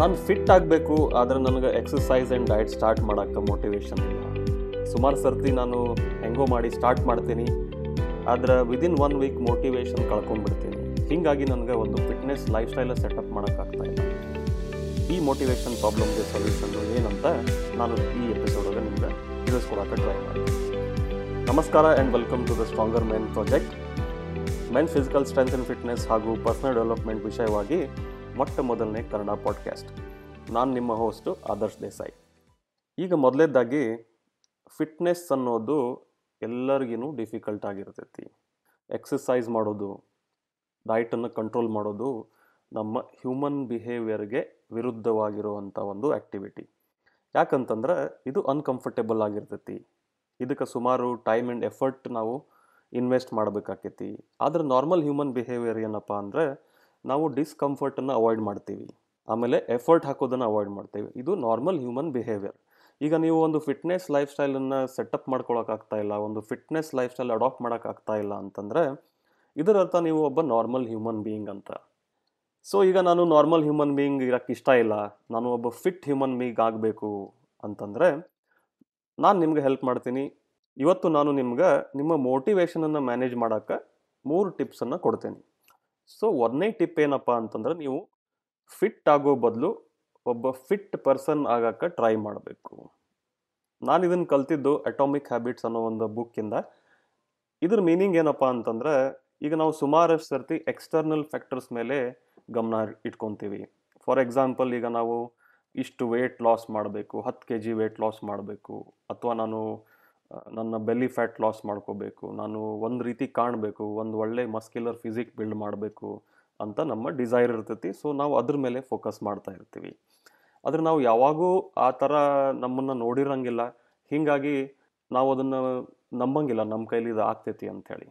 ನಾನು ಫಿಟ್ ಆಗಬೇಕು, ಆದರೆ ನನಗೆ ಎಕ್ಸಸೈಸ್ ಆ್ಯಂಡ್ ಡಯಟ್ ಸ್ಟಾರ್ಟ್ ಮಾಡೋಕ್ಕೆ ಮೋಟಿವೇಶನ್ ಇಲ್ಲ. ಸುಮಾರು ಸರ್ತಿ ನಾನು ಹೆಂಗೋ ಮಾಡಿ ಸ್ಟಾರ್ಟ್ ಮಾಡ್ತೀನಿ, ಆದ್ರೆ ವಿದಿನ್ ಒನ್ ವೀಕ್ ಮೋಟಿವೇಶನ್ ಕಳ್ಕೊಂಡ್ಬಿಡ್ತೀನಿ. ಹೀಗಾಗಿ ನನಗೆ ಒಂದು ಫಿಟ್ನೆಸ್ ಲೈಫ್ ಸ್ಟೈಲ ಸೆಟಪ್ ಮಾಡೋಕ್ಕಾಗ್ತಾ ಇಲ್ಲ. ಈ ಮೋಟಿವೇಶನ್ ಪ್ರಾಬ್ಲಮ್ಗೆ ಸೊಲ್ಯೂಷನ್ ಏನಂತ ನಾನು ಈ ಎಪಿಸೋಡಲ್ಲಿ ನಿಮಗೆ ತಿಳಿಸ್ಕೊಡೋಕೆ ಟ್ರೈ ಮಾಡ್ತೀನಿ. ನಮಸ್ಕಾರ and welcome to the stronger men project men physical strength and fitness ಹಾಗೂ ಪರ್ಸನಲ್ ಡೆವಲಪ್ಮೆಂಟ್ ವಿಷಯವಾಗಿ ಮೊಟ್ಟ ಮೊದಲನೇ ಕನ್ನಡ ಪಾಡ್ಕ್ಯಾಸ್ಟ್ ನಾನು ನಿಮ್ಮ ಹೋಸ್ಟು ಆದರ್ಶ್ ದೇಸಾಯಿ. ಈಗ ಮೊದಲೇದಾಗಿ ಫಿಟ್ನೆಸ್ ಅನ್ನೋದು ಎಲ್ಲರಿಗೂ ಡಿಫಿಕಲ್ಟ್ ಆಗಿರ್ತೈತಿ. ಎಕ್ಸಸೈಸ್ ಮಾಡೋದು ಡಯಟನ್ನು ಕಂಟ್ರೋಲ್ ಮಾಡೋದು ನಮ್ಮ ಹ್ಯೂಮನ್ ಬಿಹೇವಿಯರ್ಗೆ ವಿರುದ್ಧವಾಗಿರುವಂಥ ಒಂದು ಆ್ಯಕ್ಟಿವಿಟಿ ಯಾಕಂತಂದ್ರೆ ಇದು ಅನ್ಕಂಫರ್ಟೇಬಲ್ ಆಗಿರ್ತೈತಿ. ಇದಕ್ಕೆ ಸುಮಾರು ಟೈಮ್ ಆ್ಯಂಡ್ ಎಫರ್ಟ್ ನಾವು ಇನ್ವೆಸ್ಟ್ ಮಾಡಬೇಕಾಕೈತಿ. ಆದ್ರೆ ನಾರ್ಮಲ್ ಹ್ಯೂಮನ್ ಬಿಹೇವಿಯರ್ ಏನಪ್ಪ ಅಂದರೆ ನಾವು ಡಿಸ್ಕಂಫರ್ಟನ್ನು ಅವಾಯ್ಡ್ ಮಾಡ್ತೀವಿ. ಆಮೇಲೆ ಎಫರ್ಟ್ ಹಾಕೋದನ್ನು ಅವಾಯ್ಡ್ ಮಾಡ್ತೀವಿ. ಇದು ನಾರ್ಮಲ್ ಹ್ಯೂಮನ್ ಬಿಹೇವಿಯರ್ ಈಗ ನೀವು ಒಂದು ಫಿಟ್ನೆಸ್ ಲೈಫ್ ಸ್ಟೈಲನ್ನು ಸೆಟಪ್ ಮಾಡ್ಕೊಳಕ್ಕಾಗ್ತಾ ಇಲ್ಲ, ಒಂದು ಫಿಟ್ನೆಸ್ ಲೈಫ್ ಸ್ಟೈಲ್ ಅಡಾಪ್ಟ್ ಮಾಡೋಕ್ಕಾಗ್ತಾ ಇಲ್ಲ ಅಂತಂದರೆ, ಇದರರ್ಥ ನೀವು ಒಬ್ಬ ನಾರ್ಮಲ್ ಹ್ಯೂಮನ್ ಬೀಯಿಂಗ್ ಅಂತ. ಸೊ ಈಗ ನಾನು ನಾರ್ಮಲ್ ಹ್ಯೂಮನ್ ಬೀಯಿಂಗ್ ಇರೋಕ್ಕೆ ಇಷ್ಟ ಇಲ್ಲ, ನಾನು ಒಬ್ಬ ಫಿಟ್ ಹ್ಯೂಮನ್ ಬೀಯಿಂಗ್ ಆಗಬೇಕು ಅಂತಂದರೆ, ನಾನು ನಿಮ್ಗೆ ಹೆಲ್ಪ್ ಮಾಡ್ತೀನಿ. ಇವತ್ತು ನಾನು ನಿಮ್ಗೆ ನಿಮ್ಮ ಮೋಟಿವೇಶನನ್ನು ಮ್ಯಾನೇಜ್ ಮಾಡೋಕ್ಕೆ ಮೂರು ಟಿಪ್ಸನ್ನು ಕೊಡ್ತೀನಿ. ಸೊ ಒಂದನೇ ಟಿಪ್ ಏನಪ್ಪ ಅಂತಂದ್ರೆ ನೀವು ಫಿಟ್ ಆಗೋ ಬದಲು ಒಬ್ಬ ಫಿಟ್ ಪರ್ಸನ್ ಆಗಕ್ಕೆ ಟ್ರೈ ಮಾಡಬೇಕು. ನಾನು ಇದನ್ನು ಕಲ್ತಿದ್ದು ಅಟಾಮಿಕ್ ಹ್ಯಾಬಿಟ್ಸ್ ಅನ್ನೋ ಒಂದು ಬುಕ್ಕಿಂದ ಇದ್ರ ಮೀನಿಂಗ್ ಏನಪ್ಪ ಅಂತಂದ್ರೆ ಈಗ ನಾವು ಸುಮಾರಷ್ಟು ಸರ್ತಿ ಎಕ್ಸ್ಟರ್ನಲ್ ಫ್ಯಾಕ್ಟರ್ಸ್ ಮೇಲೆ ಗಮನ ಇಟ್ಕೊತೀವಿ. ಫಾರ್ ಎಕ್ಸಾಂಪಲ್ ಈಗ ನಾವು ಇಷ್ಟು ವೇಟ್ ಲಾಸ್ ಮಾಡಬೇಕು, ಹತ್ತು ಕೆ ಜಿ ವೇಟ್ ಲಾಸ್ ಮಾಡಬೇಕು, ಅಥವಾ ನಾನು ನನ್ನ ಬೆಲ್ಲಿ ಫ್ಯಾಟ್ ಲಾಸ್ ಮಾಡ್ಕೋಬೇಕು, ನಾನು ಒಂದು ರೀತಿ ಕಾಣಬೇಕು, ಒಂದು ಒಳ್ಳೆ ಮಸ್ಕ್ಯುಲರ್ ಫಿಸಿಕ್ ಬಿಲ್ಡ್ ಮಾಡಬೇಕು ಅಂತ ನಮ್ಮ ಡಿಸೈರ್ ಇರ್ತೈತಿ. ಸೊ ನಾವು ಅದ್ರ ಮೇಲೆ ಫೋಕಸ್ ಮಾಡ್ತಾ ಇರ್ತೀವಿ. ಆದರೆ ನಾವು ಯಾವಾಗೂ ಆ ಥರ ನಮ್ಮನ್ನು ನೋಡಿರಂಗಿಲ್ಲ. ಹೀಗಾಗಿ ನಾವು ಅದನ್ನು ನಂಬಂಗಿಲ್ಲ ನಮ್ಮ ಕೈಲಿ ಇದು ಆಗ್ತೈತಿ ಅಂಥೇಳಿ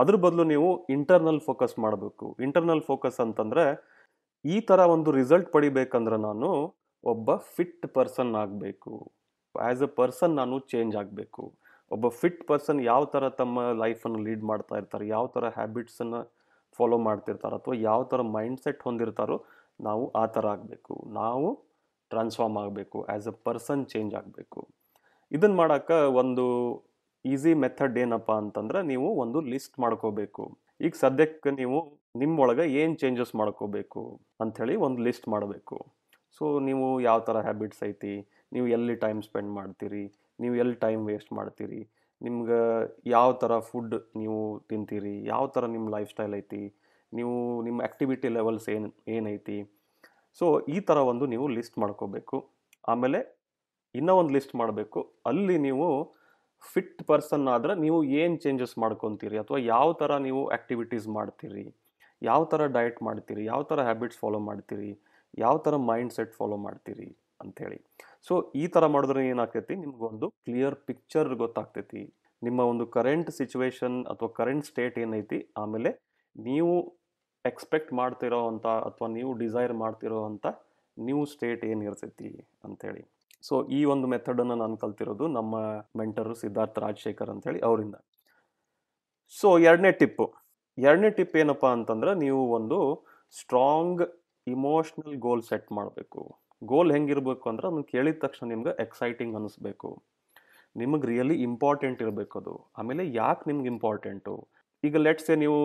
ಅದ್ರ ಬದಲು ನೀವು ಇಂಟರ್ನಲ್ ಫೋಕಸ್ ಮಾಡಬೇಕು. ಇಂಟರ್ನಲ್ ಫೋಕಸ್ ಅಂತಂದರೆ ಈ ಥರ ಒಂದು ರಿಸಲ್ಟ್ ಪಡಿಬೇಕಂದ್ರೆ ನಾನು ಒಬ್ಬ ಫಿಟ್ ಪರ್ಸನ್ ಆಗಬೇಕು. ಆ್ಯಸ್ ಎ ಪರ್ಸನ್ ನಾನು ಚೇಂಜ್ ಆಗಬೇಕು. ಒಬ್ಬ ಫಿಟ್ ಪರ್ಸನ್ ಯಾವ ಥರ ತಮ್ಮ ಲೈಫನ್ನು ಲೀಡ್ ಮಾಡ್ತಾ ಇರ್ತಾರೆ, ಯಾವ ಥರ ಹ್ಯಾಬಿಟ್ಸನ್ನು ಫಾಲೋ ಮಾಡ್ತಿರ್ತಾರೆ ಅಥವಾ ಯಾವ ಥರ ಮೈಂಡ್ ಸೆಟ್ ಹೊಂದಿರ್ತಾರೋ ನಾವು ಆ ಥರ ಆಗಬೇಕು. ನಾವು ಟ್ರಾನ್ಸ್ಫಾರ್ಮ್ ಆಗಬೇಕು ಆ್ಯಸ್ ಎ ಪರ್ಸನ್ ಚೇಂಜ್ ಆಗಬೇಕು. ಇದನ್ನು ಮಾಡೋಕ್ಕೆ ಒಂದು ಈಸಿ ಮೆಥಡ್ ಏನಪ್ಪ ಅಂತಂದ್ರೆ ನೀವು ಒಂದು ಲಿಸ್ಟ್ ಮಾಡ್ಕೋಬೇಕು. ಈಗ ಸದ್ಯಕ್ಕೆ ನೀವು ನಿಮ್ಮೊಳಗೆ ಏನು ಚೇಂಜಸ್ ಮಾಡ್ಕೋಬೇಕು ಅಂಥೇಳಿ ಒಂದು ಲಿಸ್ಟ್ ಮಾಡಬೇಕು. ಸೊ ನೀವು ಯಾವ ಥರ ಹ್ಯಾಬಿಟ್ಸ್ ಐತಿ? ನೀವು ಎಲ್ಲಿ ಟೈಮ್ ಸ್ಪೆಂಡ್ ಮಾಡ್ತೀರಿ, ನೀವು ಎಲ್ಲಿ ಟೈಮ್ ವೇಸ್ಟ್ ಮಾಡ್ತೀರಿ, ನಿಮ್ಗೆ ಯಾವ ಥರ ಫುಡ್ ನೀವು ತಿಂತೀರಿ, ಯಾವ ಥರ ನಿಮ್ಮ ಲೈಫ್ ಸ್ಟೈಲ್ ಐತಿ, ನೀವು ನಿಮ್ಮ ಆ್ಯಕ್ಟಿವಿಟಿ ಲೆವೆಲ್ಸ್ ಏನು ಏನೈತಿ ಸೊ, ಈ ಥರ ಒಂದು ನೀವು ಲಿಸ್ಟ್ ಮಾಡ್ಕೋಬೇಕು. ಆಮೇಲೆ ಇನ್ನೂ ಒಂದು ಲಿಸ್ಟ್ ಮಾಡಬೇಕು. ಅಲ್ಲಿ ನೀವು ಫಿಟ್ ಪರ್ಸನ್ ಆದರೆ ನೀವು ಏನು ಚೇಂಜಸ್ ಮಾಡ್ಕೊತೀರಿ ಅಥವಾ ಯಾವ ಥರ ನೀವು ಆ್ಯಕ್ಟಿವಿಟೀಸ್ ಮಾಡ್ತೀರಿ, ಯಾವ ಥರ ಡಯಟ್ ಮಾಡ್ತೀರಿ, ಯಾವ ಥರ ಹ್ಯಾಬಿಟ್ಸ್ ಫಾಲೋ ಮಾಡ್ತೀರಿ, ಯಾವ ಥರ ಮೈಂಡ್ ಸೆಟ್ ಫಾಲೋ ಮಾಡ್ತೀರಿ ಅಂಥೇಳಿ. ಸೊ ಈ ಥರ ಮಾಡಿದ್ರೆ ಏನಾಗ್ತೈತಿ? ನಿಮ್ಗೊಂದು ಕ್ಲಿಯರ್ ಪಿಕ್ಚರ್ ಗೊತ್ತಾಗ್ತೈತಿ. ನಿಮ್ಮ ಒಂದು ಕರೆಂಟ್ ಸಿಚುವೇಶನ್ ಅಥವಾ ಕರೆಂಟ್ ಸ್ಟೇಟ್ ಏನೈತಿ? ಆಮೇಲೆ ನೀವು ಎಕ್ಸ್ಪೆಕ್ಟ್ ಮಾಡ್ತಿರೋ ಅಂಥ ಅಥವಾ ನೀವು ಡಿಸೈರ್ ಮಾಡ್ತಿರೋ ಅಂಥ ನ್ಯೂ ಸ್ಟೇಟ್ ಏನಿರ್ತೈತಿ ಅಂಥೇಳಿ ಸೊ ಈ ಒಂದು ಮೆಥಡನ್ನು ನಾನು ಕಲ್ತಿರೋದು ನಮ್ಮ ಮೆಂಟರು ಸಿದ್ಧಾರ್ಥ ರಾಜಶೇಖರ್ ಅಂಥೇಳಿ ಅವರಿಂದ. ಸೊ ಎರಡನೇ ಟಿಪ್ಪು ಎರಡನೇ ಟಿಪ್ ಏನಪ್ಪ ಅಂತಂದ್ರೆ ನೀವು ಒಂದು ಸ್ಟ್ರಾಂಗ್ ಇಮೋಷ್ನಲ್ ಗೋಲ್ ಸೆಟ್ ಮಾಡಬೇಕು. ಗೋಲ್ ಹೆಂಗಿರಬೇಕು ಅಂದ್ರೆ ಅದನ್ನು ಕೇಳಿದ ತಕ್ಷಣ ನಿಮ್ಗೆ ಎಕ್ಸೈಟಿಂಗ್ ಅನ್ನಿಸ್ಬೇಕು ನಿಮಗೆ ರಿಯಲಿ ಇಂಪಾರ್ಟೆಂಟ್ ಇರಬೇಕು ಅದು. ಆಮೇಲೆ ಯಾಕೆ ನಿಮ್ಗೆ ಇಂಪಾರ್ಟೆಂಟು ಈಗ ಲೆಟ್ಸ್ ಎ ನೀವು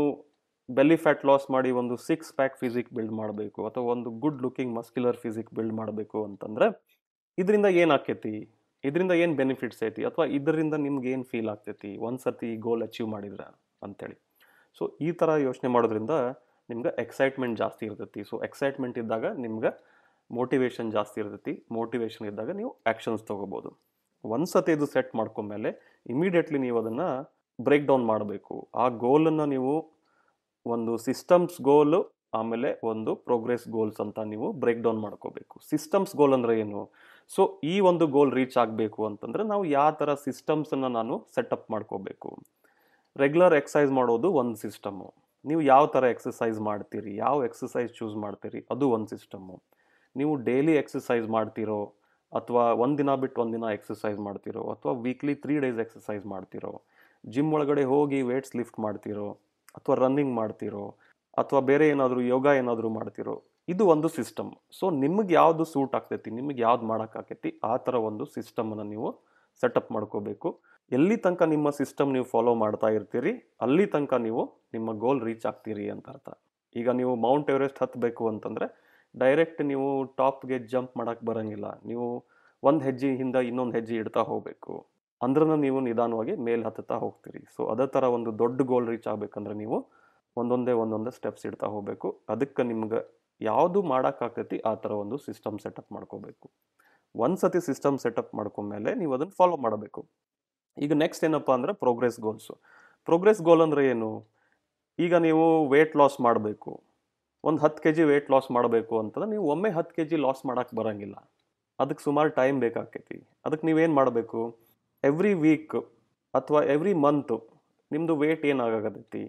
ಬೆಲ್ಲಿ ಫ್ಯಾಟ್ ಲಾಸ್ ಮಾಡಿ ಒಂದು ಸಿಕ್ಸ್ ಪ್ಯಾಕ್ ಫಿಸಿಕ್ ಬಿಲ್ಡ್ ಮಾಡಬೇಕು ಅಥವಾ ಒಂದು good looking muscular physique build ಮಾಡಬೇಕು ಅಂತಂದ್ರೆ ಇದರಿಂದ ಏನು ಆಕೈತಿ? ಇದರಿಂದ ಏನು ಬೆನಿಫಿಟ್ಸ್ ಐತಿ? ಅಥವಾ ಇದರಿಂದ ನಿಮ್ಗೆ ಏನು ಫೀಲ್ ಆಗ್ತೈತಿ? ಒಂದು ಸರ್ತಿ ಈ ಗೋಲ್ ಅಚೀವ್ ಮಾಡಿದ್ರೆ ಅಂಥೇಳಿ ಸೊ ಈ ಥರ ಯೋಚನೆ ಮಾಡೋದ್ರಿಂದ ನಿಮ್ಗೆ ಎಕ್ಸೈಟ್ಮೆಂಟ್ ಜಾಸ್ತಿ ಇರ್ತೈತಿ. ಸೊ ಎಕ್ಸೈಟ್ಮೆಂಟ್ ಇದ್ದಾಗ ನಿಮ್ಗೆ ಮೋಟಿವೇಶನ್ ಜಾಸ್ತಿ ಇರ್ತೈತಿ. ಮೋಟಿವೇಶನ್ ಇದ್ದಾಗ ನೀವು ಆ್ಯಕ್ಷನ್ಸ್ ತೊಗೋಬೋದು. ಒಂದು ಸತಿ ಇದು ಸೆಟ್ ಮಾಡ್ಕೊಂಡ್ಮೇಲೆ ಇಮಿಡಿಯೇಟ್ಲಿ ನೀವು ಅದನ್ನು ಬ್ರೇಕ್ ಡೌನ್ ಮಾಡಬೇಕು. ಆ ಗೋಲನ್ನು ನೀವು ಒಂದು ಸಿಸ್ಟಮ್ಸ್ ಗೋಲು, ಆಮೇಲೆ ಒಂದು ಪ್ರೋಗ್ರೆಸ್ ಗೋಲ್ಸ್ ಅಂತ ನೀವು ಬ್ರೇಕ್ ಡೌನ್ ಮಾಡ್ಕೋಬೇಕು. ಸಿಸ್ಟಮ್ಸ್ ಗೋಲ್ ಅಂದರೆ ಏನು? ಸೊ, ಈ ಒಂದು ಗೋಲ್ ರೀಚ್ ಆಗಬೇಕು ಅಂತಂದರೆ ನಾವು ಯಾವ ಥರ ಸಿಸ್ಟಮ್ಸನ್ನು ನಾನು ಸೆಟಪ್ ಮಾಡ್ಕೋಬೇಕು. ರೆಗ್ಯುಲರ್ ಎಕ್ಸಸೈಸ್ ಮಾಡೋದು ಒಂದು ಸಿಸ್ಟಮು. ನೀವು ಯಾವ ಥರ ಎಕ್ಸಸೈಸ್ ಮಾಡ್ತೀರಿ? ಯಾವ ಎಕ್ಸಸೈಸ್ ಚೂಸ್ ಮಾಡ್ತೀರಿ? ಅದು ಒಂದು ಸಿಸ್ಟಮು. ನೀವು ಡೈಲಿ ಎಕ್ಸಸೈಸ್ ಮಾಡ್ತಿರೋ ಅಥವಾ ದಿನ ಬಿಟ್ಟು ಒಂದಿನ ಎಕ್ಸಸೈಸ್ ಮಾಡ್ತಿರೋ ಅಥವಾ ವೀಕ್ಲಿ ತ್ರೀ ಡೇಸ್ ಎಕ್ಸಸೈಸ್ ಮಾಡ್ತಿರೋ ಜಿಮ್ ಒಳಗಡೆ ಹೋಗಿ ವೇಟ್ಸ್ ಲಿಫ್ಟ್ ಮಾಡ್ತಿರೋ ಅಥವಾ ರನ್ನಿಂಗ್ ಮಾಡ್ತಿರೋ ಅಥವಾ ಬೇರೆ ಏನಾದರೂ ಯೋಗ ಏನಾದರೂ ಮಾಡ್ತಿರೋ, ಇದು ಒಂದು ಸಿಸ್ಟಮ್ ಸೊ ನಿಮಗೆ ಯಾವುದು ಸೂಟ್ ಆಗ್ತೈತಿ, ನಿಮಗೆ ಯಾವ್ದು ಮಾಡೋಕ್ಕಾಗ್ತೈತಿ ಆ ಥರ ಒಂದು ಸಿಸ್ಟಮನ್ನು ನೀವು ಸೆಟಪ್ ಮಾಡ್ಕೋಬೇಕು. ಎಲ್ಲಿ ತನಕ ನಿಮ್ಮ ಸಿಸ್ಟಮ್ ನೀವು ಫಾಲೋ ಮಾಡ್ತಾ ಇರ್ತೀರಿ, ಅಲ್ಲಿ ತನಕ ನೀವು ನಿಮ್ಮ ಗೋಲ್ ರೀಚ್ ಆಗ್ತೀರಿ ಅಂತ ಅರ್ಥ. ಈಗ ನೀವು ಮೌಂಟ್ ಎವರೆಸ್ಟ್ ಹತ್ತಬೇಕು ಅಂತಂದರೆ ಡೈರೆಕ್ಟ್ ನೀವು ಟಾಪ್ಗೆ ಜಂಪ್ ಮಾಡೋಕ್ಕೆ ಬರೋಂಗಿಲ್ಲ. ನೀವು ಒಂದು ಹೆಜ್ಜೆಯಿಂದ ಇನ್ನೊಂದು ಹೆಜ್ಜೆ ಇಡ್ತಾ ಹೋಗಬೇಕು. ಅಂದ್ರೂ ನೀವು ನಿಧಾನವಾಗಿ ಮೇಲೆ ಹತ್ತುತ್ತಾ ಹೋಗ್ತೀರಿ. ಸೊ ಅದೇ ಥರ ಒಂದು ದೊಡ್ಡ ಗೋಲ್ ರೀಚ್ ಆಗಬೇಕಂದ್ರೆ ನೀವು ಒಂದೊಂದೇ ಒಂದೊಂದೇ ಸ್ಟೆಪ್ಸ್ ಇಡ್ತಾ ಹೋಗಬೇಕು. ಅದಕ್ಕೆ ನಿಮ್ಗೆ ಯಾವುದು ಮಾಡೋಕ್ಕಾಗ್ತೈತಿ ಆ ಥರ ಒಂದು ಸಿಸ್ಟಮ್ ಸೆಟಪ್ ಮಾಡ್ಕೋಬೇಕು. ಒಂದು ಸತಿ ಸಿಸ್ಟಮ್ ಸೆಟಪ್ ಮಾಡ್ಕೊಂಡ್ಮೇಲೆ ನೀವು ಅದನ್ನು ಫಾಲೋ ಮಾಡಬೇಕು. ಈಗ ನೆಕ್ಸ್ಟ್ ಏನಪ್ಪ ಅಂದರೆ ಪ್ರೋಗ್ರೆಸ್ ಗೋಲ್ಸು ಪ್ರೋಗ್ರೆಸ್ ಗೋಲ್ ಅಂದರೆ ಏನು? ಈಗ ನೀವು ವೇಟ್ ಲಾಸ್ ಮಾಡಬೇಕು. ಒಂದು ಹತ್ತು ಕೆ ಜಿ ವೆಯ್ಟ್ ಲಾಸ್ ಮಾಡಬೇಕು ಅಂತಂದ್ರೆ ನೀವು ಒಮ್ಮೆ ಹತ್ತು ಕೆ ಜಿ ಲಾಸ್ ಮಾಡೋಕ್ಕೆ ಬರೋಂಗಿಲ್ಲ. ಅದಕ್ಕೆ ಸುಮಾರು ಟೈಮ್ ಬೇಕಾಗ್ತೈತಿ. ಅದಕ್ಕೆ ನೀವೇನು ಮಾಡಬೇಕು? ಎವ್ರಿ ವೀಕ್ ಅಥವಾ ಎವ್ರಿ ಮಂತು ನಿಮ್ಮದು ವೆಯ್ಟ್ ಏನಾಗತೈತಿ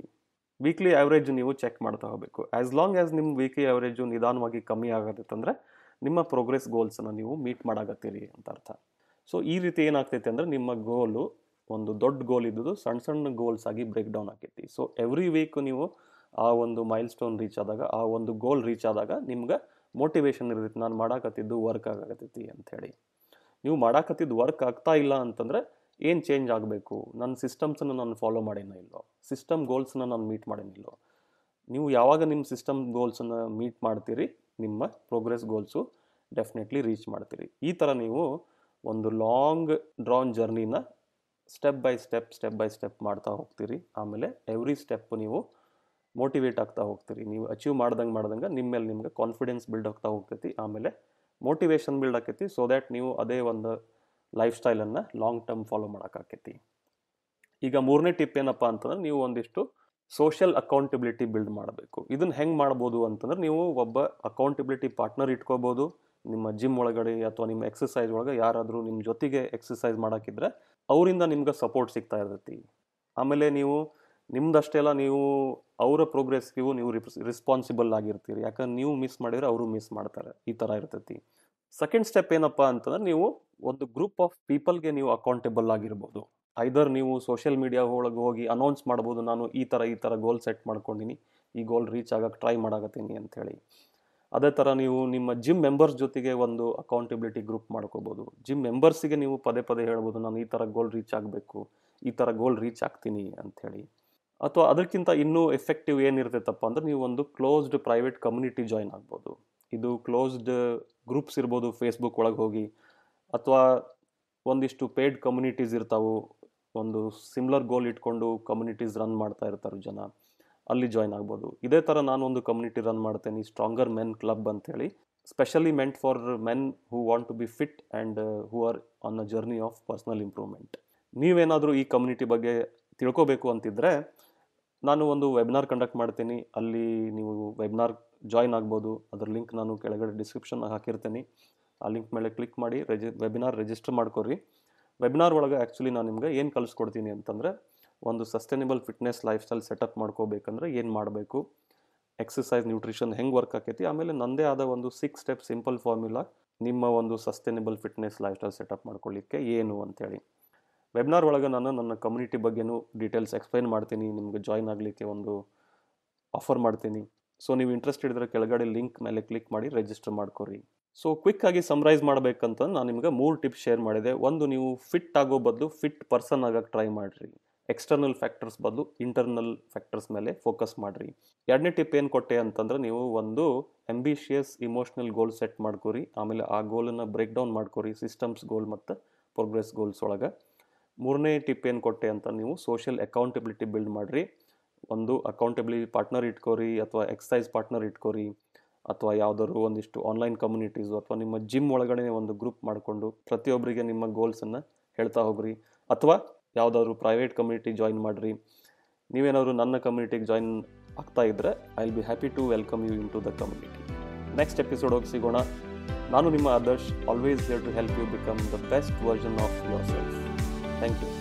ವೀಕ್ಲಿ ಆ್ಯಾವ್ರೇಜ್ ನೀವು ಚೆಕ್ ಮಾಡ್ತಾ ಹೋಗಬೇಕು. ಆ್ಯಸ್ ಲಾಂಗ್ ಆ್ಯಸ್ ನಿಮ್ಮ ವೀಕ್ಲಿ ಆ್ಯಾವ್ರೇಜು ನಿಧಾನವಾಗಿ ಕಮ್ಮಿ ಆಗತ್ತಂದ್ರೆ ನಿಮ್ಮ ಪ್ರೋಗ್ರೆಸ್ ಗೋಲ್ಸನ್ನು ನೀವು ಮೀಟ್ ಮಾಡಾಕತ್ತೀರಿ ಅಂತ ಅರ್ಥ. ಸೊ ಈ ರೀತಿ ಏನಾಗ್ತೈತಿ ಅಂದರೆ ನಿಮ್ಮ ಗೋಲು ಒಂದು ದೊಡ್ಡ ಗೋಲ್ ಇದ್ದುದು ಸಣ್ಣ ಸಣ್ಣ ಗೋಲ್ಸ್ ಆಗಿ ಬ್ರೇಕ್ ಡೌನ್ ಆಕೈತಿ. ಸೊ ಎವ್ರಿ ವೀಕ್ ನೀವು ಆ ಒಂದು ಮೈಲ್ ಸ್ಟೋನ್ ರೀಚ್ ಆದಾಗ, ಆ ಒಂದು ಗೋಲ್ ರೀಚ್ ಆದಾಗ ನಿಮ್ಗೆ ಮೋಟಿವೇಶನ್ ಇರ್ತೈತಿ. ನಾನು ಮಾಡಾಕತ್ತಿದ್ದು ವರ್ಕ್ ಆಗಕತ್ತೈತಿ ಅಂಥೇಳಿ ನೀವು ಮಾಡಾಕತ್ತಿದ್ದು ವರ್ಕ್ ಆಗ್ತಾ ಇಲ್ಲ ಅಂತಂದರೆ ಏನು ಚೇಂಜ್ ಆಗಬೇಕು? ನನ್ನ ಸಿಸ್ಟಮ್ಸನ್ನು ನಾನು ಫಾಲೋ ಮಾಡೇನೋ ಇಲ್ಲೋ ಸಿಸ್ಟಮ್ ಗೋಲ್ಸನ್ನ ನಾನು ಮೀಟ್ ಮಾಡೇನಿಲ್ಲೋ ನೀವು ಯಾವಾಗ ನಿಮ್ಮ ಸಿಸ್ಟಮ್ ಗೋಲ್ಸನ್ನು ಮೀಟ್ ಮಾಡ್ತೀರಿ, ನಿಮ್ಮ ಪ್ರೋಗ್ರೆಸ್ ಗೋಲ್ಸು ಡೆಫಿನೆಟ್ಲಿ ರೀಚ್ ಮಾಡ್ತೀರಿ. ಈ ಥರ ನೀವು ಒಂದು long drawn ಜರ್ನಿನ step by step step by step ಮಾಡ್ತಾ ಹೋಗ್ತೀರಿ. ಆಮೇಲೆ ಎವ್ರಿ ಸ್ಟೆಪ್ ನೀವು ಮೋಟಿವೇಟ್ ಆಗ್ತಾ ಹೋಗ್ತೀರಿ. ನೀವು ಅಚೀವ್ ಮಾಡ್ದಂಗೆ ಮಾಡ್ದಂಗೆ ನಿಮ್ಮ ಮೇಲೆ ನಿಮ್ಗೆ ಕಾನ್ಫಿಡೆನ್ಸ್ ಬಿಲ್ಡ್ ಆಗ್ತಾ ಹೋಗ್ತೈತಿ. ಆಮೇಲೆ ಮೋಟಿವೇಶನ್ ಬಿಲ್ಡ್ ಆಕೈತಿ. ಸೊ ದ್ಯಾಟ್ ನೀವು ಅದೇ ಒಂದು ಲೈಫ್ ಸ್ಟೈಲನ್ನು ಲಾಂಗ್ ಟರ್ಮ್ ಫಾಲೋ ಮಾಡೋಕ್ಕಾಕೈತಿ ಈಗ ಮೂರನೇ ಟಿಪ್ ಏನಪ್ಪ ಅಂತಂದ್ರೆ ನೀವು ಒಂದಿಷ್ಟು ಸೋಷಿಯಲ್ ಅಕೌಂಟಬಿಲಿಟಿ ಬಿಲ್ಡ್ ಮಾಡಬೇಕು. ಇದನ್ನು ಹೆಂಗೆ ಮಾಡ್ಬೋದು ಅಂತಂದ್ರೆ ನೀವು ಒಬ್ಬ ಅಕೌಂಟಬಿಲಿಟಿ ಪಾರ್ಟ್ನರ್ ಇಟ್ಕೋಬೋದು. ನಿಮ್ಮ ಜಿಮ್ ಒಳಗಡೆ ಅಥವಾ ನಿಮ್ಮ ಎಕ್ಸಸೈಸ್ ಒಳಗೆ ಯಾರಾದರೂ ನಿಮ್ಮ ಜೊತೆಗೆ ಎಕ್ಸಸೈಸ್ ಮಾಡೋಕ್ಕಿದ್ರೆ ಅವರಿಂದ ನಿಮ್ಗೆ ಸಪೋರ್ಟ್ ಸಿಗ್ತಾ ಇರ್ತೈತಿ. ಆಮೇಲೆ ನೀವು ನಿಮ್ದಷ್ಟೆಲ್ಲ ನೀವು ಅವರ ಪ್ರೋಗ್ರೆಸ್ಗೂ ನೀವು ರಿಸ್ಪಾನ್ಸಿಬಲ್ ಆಗಿರ್ತೀರಿ. ಯಾಕಂದ್ರೆ ನೀವು ಮಿಸ್ ಮಾಡಿದ್ರೆ ಅವರು ಮಿಸ್ ಮಾಡ್ತಾರೆ. ಈ ಥರ ಇರ್ತೈತಿ. ಸೆಕೆಂಡ್ ಸ್ಟೆಪ್ ಏನಪ್ಪ ಅಂತಂದ್ರೆ ನೀವು ಒಂದು ಗ್ರೂಪ್ ಆಫ್ ಪೀಪಲ್ಗೆ ನೀವು ಅಕೌಂಟೇಬಲ್ ಆಗಿರ್ಬೋದು. ಐದರ್ ನೀವು ಸೋಷಿಯಲ್ ಮೀಡಿಯಾ ಒಳಗೆ ಹೋಗಿ ಅನೌನ್ಸ್ ಮಾಡ್ಬೋದು, ನಾನು ಈ ಥರ ಈ ಥರ ಗೋಲ್ ಸೆಟ್ ಮಾಡ್ಕೊಂಡಿನಿ, ಈ ಗೋಲ್ ರೀಚ್ ಆಗಕ್ಕೆ ಟ್ರೈ ಮಾಡಾಕತ್ತೀನಿ ಅಂಥೇಳಿ ಅದೇ ಥರ ನೀವು ನಿಮ್ಮ ಜಿಮ್ ಮೆಂಬರ್ಸ್ ಜೊತೆಗೆ ಒಂದು ಅಕೌಂಟಬಿಲಿಟಿ ಗ್ರೂಪ್ ಮಾಡ್ಕೋಬೋದು. ಜಿಮ್ ಮೆಂಬರ್ಸಿಗೆ ನೀವು ಪದೇ ಪದೇ ಹೇಳ್ಬೋದು, ನಾನು ಈ ಥರ ಗೋಲ್ ರೀಚ್ ಆಗಬೇಕು, ಈ ಥರ ಗೋಲ್ ರೀಚ್ ಆಗ್ತೀನಿ ಅಂಥೇಳಿ ಅಥವಾ ಅದಕ್ಕಿಂತ ಇನ್ನೂ ಎಫೆಕ್ಟಿವ್ ಏನಿರ್ತೈತಪ್ಪ ಅಂದ್ರೆ ನೀವು ಒಂದು ಕ್ಲೋಸ್ಡ್ ಪ್ರೈವೇಟ್ ಕಮ್ಯುನಿಟಿ ಜಾಯ್ನ್ ಆಗ್ಬೋದು. ಇದು ಕ್ಲೋಸ್ಡ್ ಗ್ರೂಪ್ಸ್ ಇರ್ಬೋದು ಫೇಸ್ಬುಕ್ ಒಳಗೆ ಹೋಗಿ, ಅಥವಾ ಒಂದಿಷ್ಟು ಪೇಯ್ಡ್ ಕಮ್ಯುನಿಟೀಸ್ ಇರ್ತಾವೆ, ಒಂದು ಸಿಮ್ಲರ್ ಗೋಲ್ ಇಟ್ಕೊಂಡು ಕಮ್ಯುನಿಟೀಸ್ ರನ್ ಮಾಡ್ತಾ ಇರ್ತಾರೆ ಜನ, ಅಲ್ಲಿ ಜಾಯ್ನ್ ಆಗ್ಬೋದು. ಇದೇ ಥರ ನಾನು ಒಂದು ಕಮ್ಯುನಿಟಿ ರನ್ ಮಾಡ್ತೇನೆ ಸ್ಟ್ರಾಂಗರ್ ಮೆನ್ ಕ್ಲಬ್ ಅಂತೇಳಿ. Specially meant for men who want to be fit and who are on a journey of personal improvement ನೀವೇನಾದರೂ ಈ ಕಮ್ಯುನಿಟಿ ಬಗ್ಗೆ ತಿಳ್ಕೋಬೇಕು ಅಂತಿದ್ರೆ ನಾನು ಒಂದು ವೆಬಿನಾರ್ ಕಂಡಕ್ಟ್ ಮಾಡ್ತೀನಿ. ಅಲ್ಲಿ ನೀವು ವೆಬಿನಾರ್ ಜಾಯ್ನ್ ಆಗ್ಬೋದು. ಅದ್ರ ಲಿಂಕ್ ನಾನು ಕೆಳಗಡೆ ಡಿಸ್ಕ್ರಿಪ್ಷನ್ ಹಾಕಿರ್ತೀನಿ. ಆ ಲಿಂಕ್ ಮೇಲೆ ಕ್ಲಿಕ್ ಮಾಡಿ ರೆಜಿ ವೆಬಿನಾರ್ ರಿಜಿಸ್ಟರ್ ಮಾಡ್ಕೊರಿ. ವೆಬಿನಾರ್ ಒಳಗೆ ಆ್ಯಕ್ಚುಲಿ ನಾನು ನಿಮ್ಗೆ ಏನು ಕಲಿಸ್ಕೊಡ್ತೀನಿ ಅಂತಂದರೆ, ಒಂದು sustainable fitness life style setup ಮಾಡ್ಕೋಬೇಕಂದ್ರೆ ಏನು ಮಾಡಬೇಕು? ಎಕ್ಸಸೈಸ್ ನ್ಯೂಟ್ರಿಷನ್ ಹೆಂಗೆ ವರ್ಕ್ ಆಕೈತಿ? ಆಮೇಲೆ ನನ್ನದೇ ಆದ ಒಂದು ಸಿಕ್ಸ್ ಸ್ಟೆಪ್ ಸಿಂಪಲ್ ಫಾರ್ಮ್ಯುಲಾ ನಿಮ್ಮ ಒಂದು sustainable fitness life style setup ಮಾಡ್ಕೊಳ್ಳಿಕ್ಕೆ ಏನು ಅಂತೇಳಿ ವೆಬಿನಾರ್ ಒಳಗೆ ನಾನು ನನ್ನ ಕಮ್ಯುನಿಟಿ ಬಗ್ಗೆನೂ ಡೀಟೇಲ್ಸ್ ಎಕ್ಸ್ಪ್ಲೈನ್ ಮಾಡ್ತೀನಿ. ನಿಮಗೆ ಜಾಯ್ನ್ ಆಗಲಿಕ್ಕೆ ಒಂದು ಆಫರ್ ಮಾಡ್ತೀನಿ. ಸೊ ನೀವು ಇಂಟ್ರೆಸ್ಟ್ ಇದ್ದರೆ ಕೆಳಗಡೆ ಲಿಂಕ್ ಮೇಲೆ ಕ್ಲಿಕ್ ಮಾಡಿ ರಿಜಿಸ್ಟರ್ ಮಾಡ್ಕೊರಿ. ಸೊ ಕ್ವಿಕ್ ಆಗಿ ಸಮ್ರೈಸ್ ಮಾಡಬೇಕಂತ ನಾನು ನಿಮ್ಗೆ ಮೂರು ಟಿಪ್ಸ್ ಶೇರ್ ಮಾಡಿದೆ. ಒಂದು, ನೀವು ಫಿಟ್ ಆಗೋ ಬದಲು ಫಿಟ್ ಪರ್ಸನ್ ಆಗಕ್ಕೆ ಟ್ರೈ ಮಾಡಿರಿ. ಎಕ್ಸ್ಟರ್ನಲ್ ಫ್ಯಾಕ್ಟರ್ಸ್ ಬದಲು ಇಂಟರ್ನಲ್ ಫ್ಯಾಕ್ಟರ್ಸ್ ಮೇಲೆ ಫೋಕಸ್ ಮಾಡಿರಿ. ಎರಡನೇ ಟಿಪ್ ಏನು ಕೊಟ್ಟೆ ಅಂತಂದ್ರೆ ನೀವು ಒಂದು ಅಂಬಿಷಿಯಸ್ ಇಮೋಷ್ನಲ್ ಗೋಲ್ ಸೆಟ್ ಮಾಡ್ಕೊರಿ. ಆಮೇಲೆ ಆ ಗೋಲನ್ನು ಬ್ರೇಕ್ ಡೌನ್ ಮಾಡ್ಕೊರಿ. ಸಿಸ್ಟಮ್ಸ್ ಗೋಲ್ ಮತ್ತು ಪ್ರೋಗ್ರೆಸ್ ಗೋಲ್ಸ್ ಒಳಗೆ. ಮೂರನೇ ಟಿಪ್ ಏನು ಕೊಟ್ಟೆ ಅಂತ ನೀವು ಸೋಷಿಯಲ್ ಅಕೌಂಟಬಿಲಿಟಿ ಬಿಲ್ಡ್ ಮಾಡಿರಿ. ಒಂದು ಅಕೌಂಟಬಿಲಿಟಿ ಪಾರ್ಟ್ನರ್ ಇಟ್ಕೋರಿ ಅಥವಾ ಎಕ್ಸಸೈಸ್ ಪಾರ್ಟ್ನರ್ ಇಟ್ಕೋರಿ ಅಥವಾ ಯಾವುದಾದ್ರು ಒಂದಿಷ್ಟು ಆನ್ಲೈನ್ ಕಮ್ಯುನಿಟೀಸು ಅಥವಾ ನಿಮ್ಮ ಜಿಮ್ ಒಳಗಡೆ ಒಂದು ಗ್ರೂಪ್ ಮಾಡಿಕೊಂಡು ಪ್ರತಿಯೊಬ್ಬರಿಗೆ ನಿಮ್ಮ ಗೋಲ್ಸನ್ನು ಹೇಳ್ತಾ ಹೋಗ್ರಿ. ಅಥವಾ ಯಾವುದಾದ್ರು ಪ್ರೈವೇಟ್ ಕಮ್ಯುನಿಟಿ ಜಾಯಿನ್ ಮಾಡಿರಿ. ನೀವೇನಾದರೂ ನನ್ನ ಕಮ್ಯುನಿಟಿಗೆ ಜಾಯಿನ್ ಆಗ್ತಾ ಇದ್ದರೆ I will be happy to welcome you into the community next episode ಹೋಗಿ ಸಿಗೋಣ. ನಾನು ನಿಮ್ಮ Adarsh always here to help you become the best version of yourself thank you